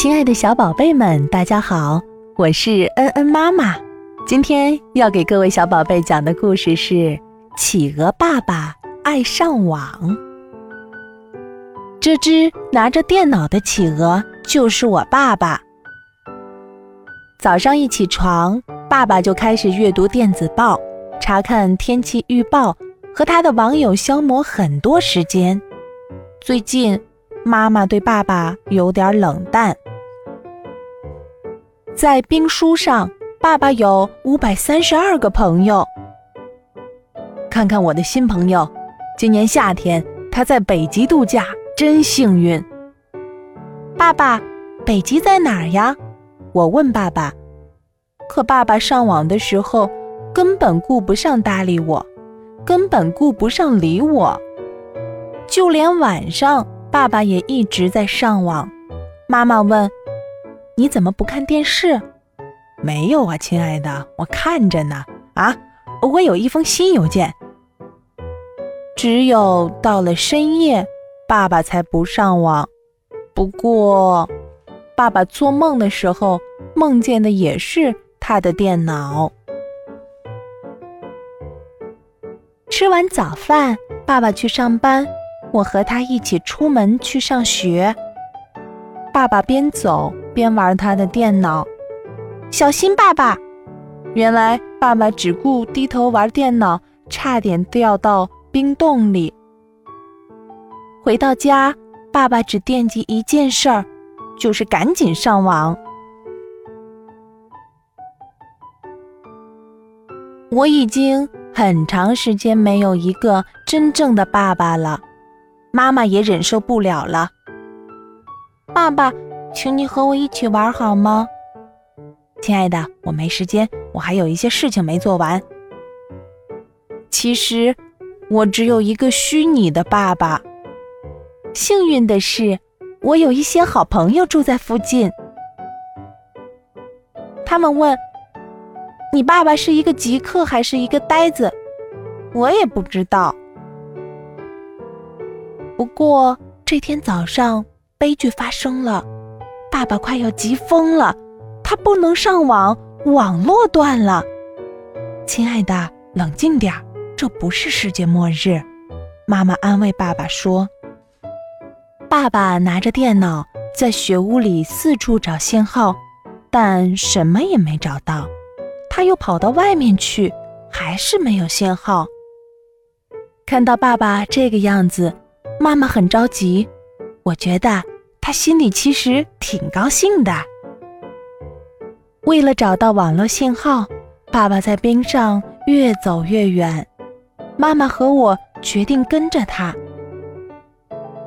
亲爱的小宝贝们，大家好，我是恩恩妈妈。今天要给各位小宝贝讲的故事是《企鹅爸爸爱上网》。这只拿着电脑的企鹅就是我爸爸。早上一起床，爸爸就开始阅读电子报，查看天气预报，和他的网友消磨很多时间。最近，妈妈对爸爸有点冷淡。在冰书上，爸爸有五百三十二个朋友。看看我的新朋友，今年夏天他在北极度假，真幸运。爸爸，北极在哪儿呀？我问爸爸。可爸爸上网的时候，根本顾不上搭理我，根本顾不上理我。就连晚上，爸爸也一直在上网。妈妈问。你怎么不看电视？没有啊，亲爱的，我看着呢。啊，我有一封新邮件。只有到了深夜，爸爸才不上网。不过，爸爸做梦的时候梦见的也是他的电脑。吃完早饭，爸爸去上班，我和他一起出门去上学。爸爸边走。边玩他的电脑，小心爸爸！原来爸爸只顾低头玩电脑，差点掉到冰洞里。回到家，爸爸只惦记一件事儿，就是赶紧上网。我已经很长时间没有一个真正的爸爸了，妈妈也忍受不了了。爸爸。请你和我一起玩好吗，亲爱的？我没时间，我还有一些事情没做完。其实，我只有一个虚拟的爸爸。幸运的是，我有一些好朋友住在附近。他们问：“你爸爸是一个极客还是一个呆子？”我也不知道。不过这天早上，悲剧发生了。爸爸快要急疯了，他不能上网，网络断了。亲爱的，冷静点儿，这不是世界末日。妈妈安慰爸爸说。爸爸拿着电脑在雪屋里四处找信号，但什么也没找到。他又跑到外面去，还是没有信号。看到爸爸这个样子，妈妈很着急。我觉得。心里其实挺高兴的。为了找到网络信号，爸爸在冰上越走越远，妈妈和我决定跟着他。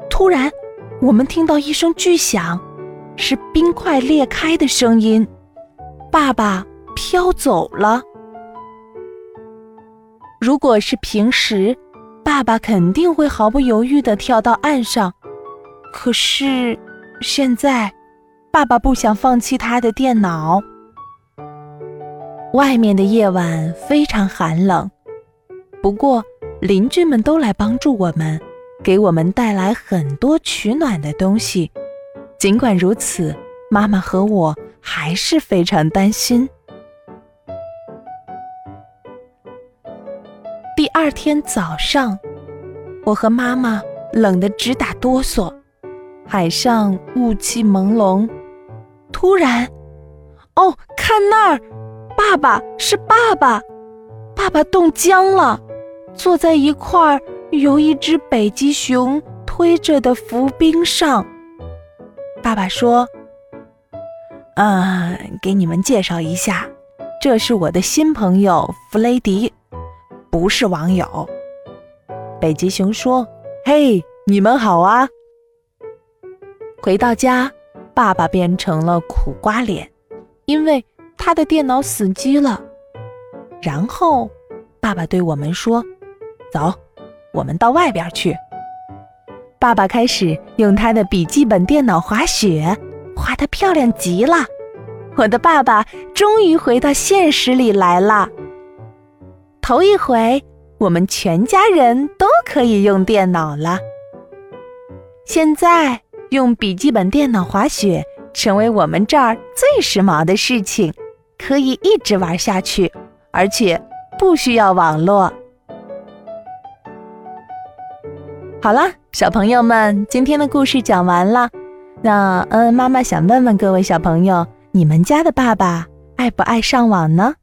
突然，我们听到一声巨响，是冰块裂开的声音，爸爸飘走了。如果是平时，爸爸肯定会毫不犹豫地跳到岸上，可是。现在，爸爸不想放弃他的电脑。外面的夜晚非常寒冷，不过邻居们都来帮助我们，给我们带来很多取暖的东西。尽管如此，妈妈和我还是非常担心。第二天早上，我和妈妈冷得直打哆嗦。海上雾气朦胧，突然，哦，看那儿，爸爸是爸爸，爸爸冻僵了，坐在一块由一只北极熊推着的浮冰上。爸爸说：“嗯，给你们介绍一下，这是我的新朋友弗雷迪，不是网友。”北极熊说：“嘿，你们好啊。”回到家，爸爸变成了苦瓜脸，因为他的电脑死机了。然后，爸爸对我们说：“走，我们到外边去。”爸爸开始用他的笔记本电脑滑雪，滑得漂亮极了。我的爸爸终于回到现实里来了。头一回，我们全家人都可以用电脑了。现在。用笔记本电脑滑雪成为我们这儿最时髦的事情，可以一直玩下去，而且不需要网络。好啦，小朋友们，今天的故事讲完了。那，嗯，妈妈想问问各位小朋友，你们家的爸爸爱不爱上网呢？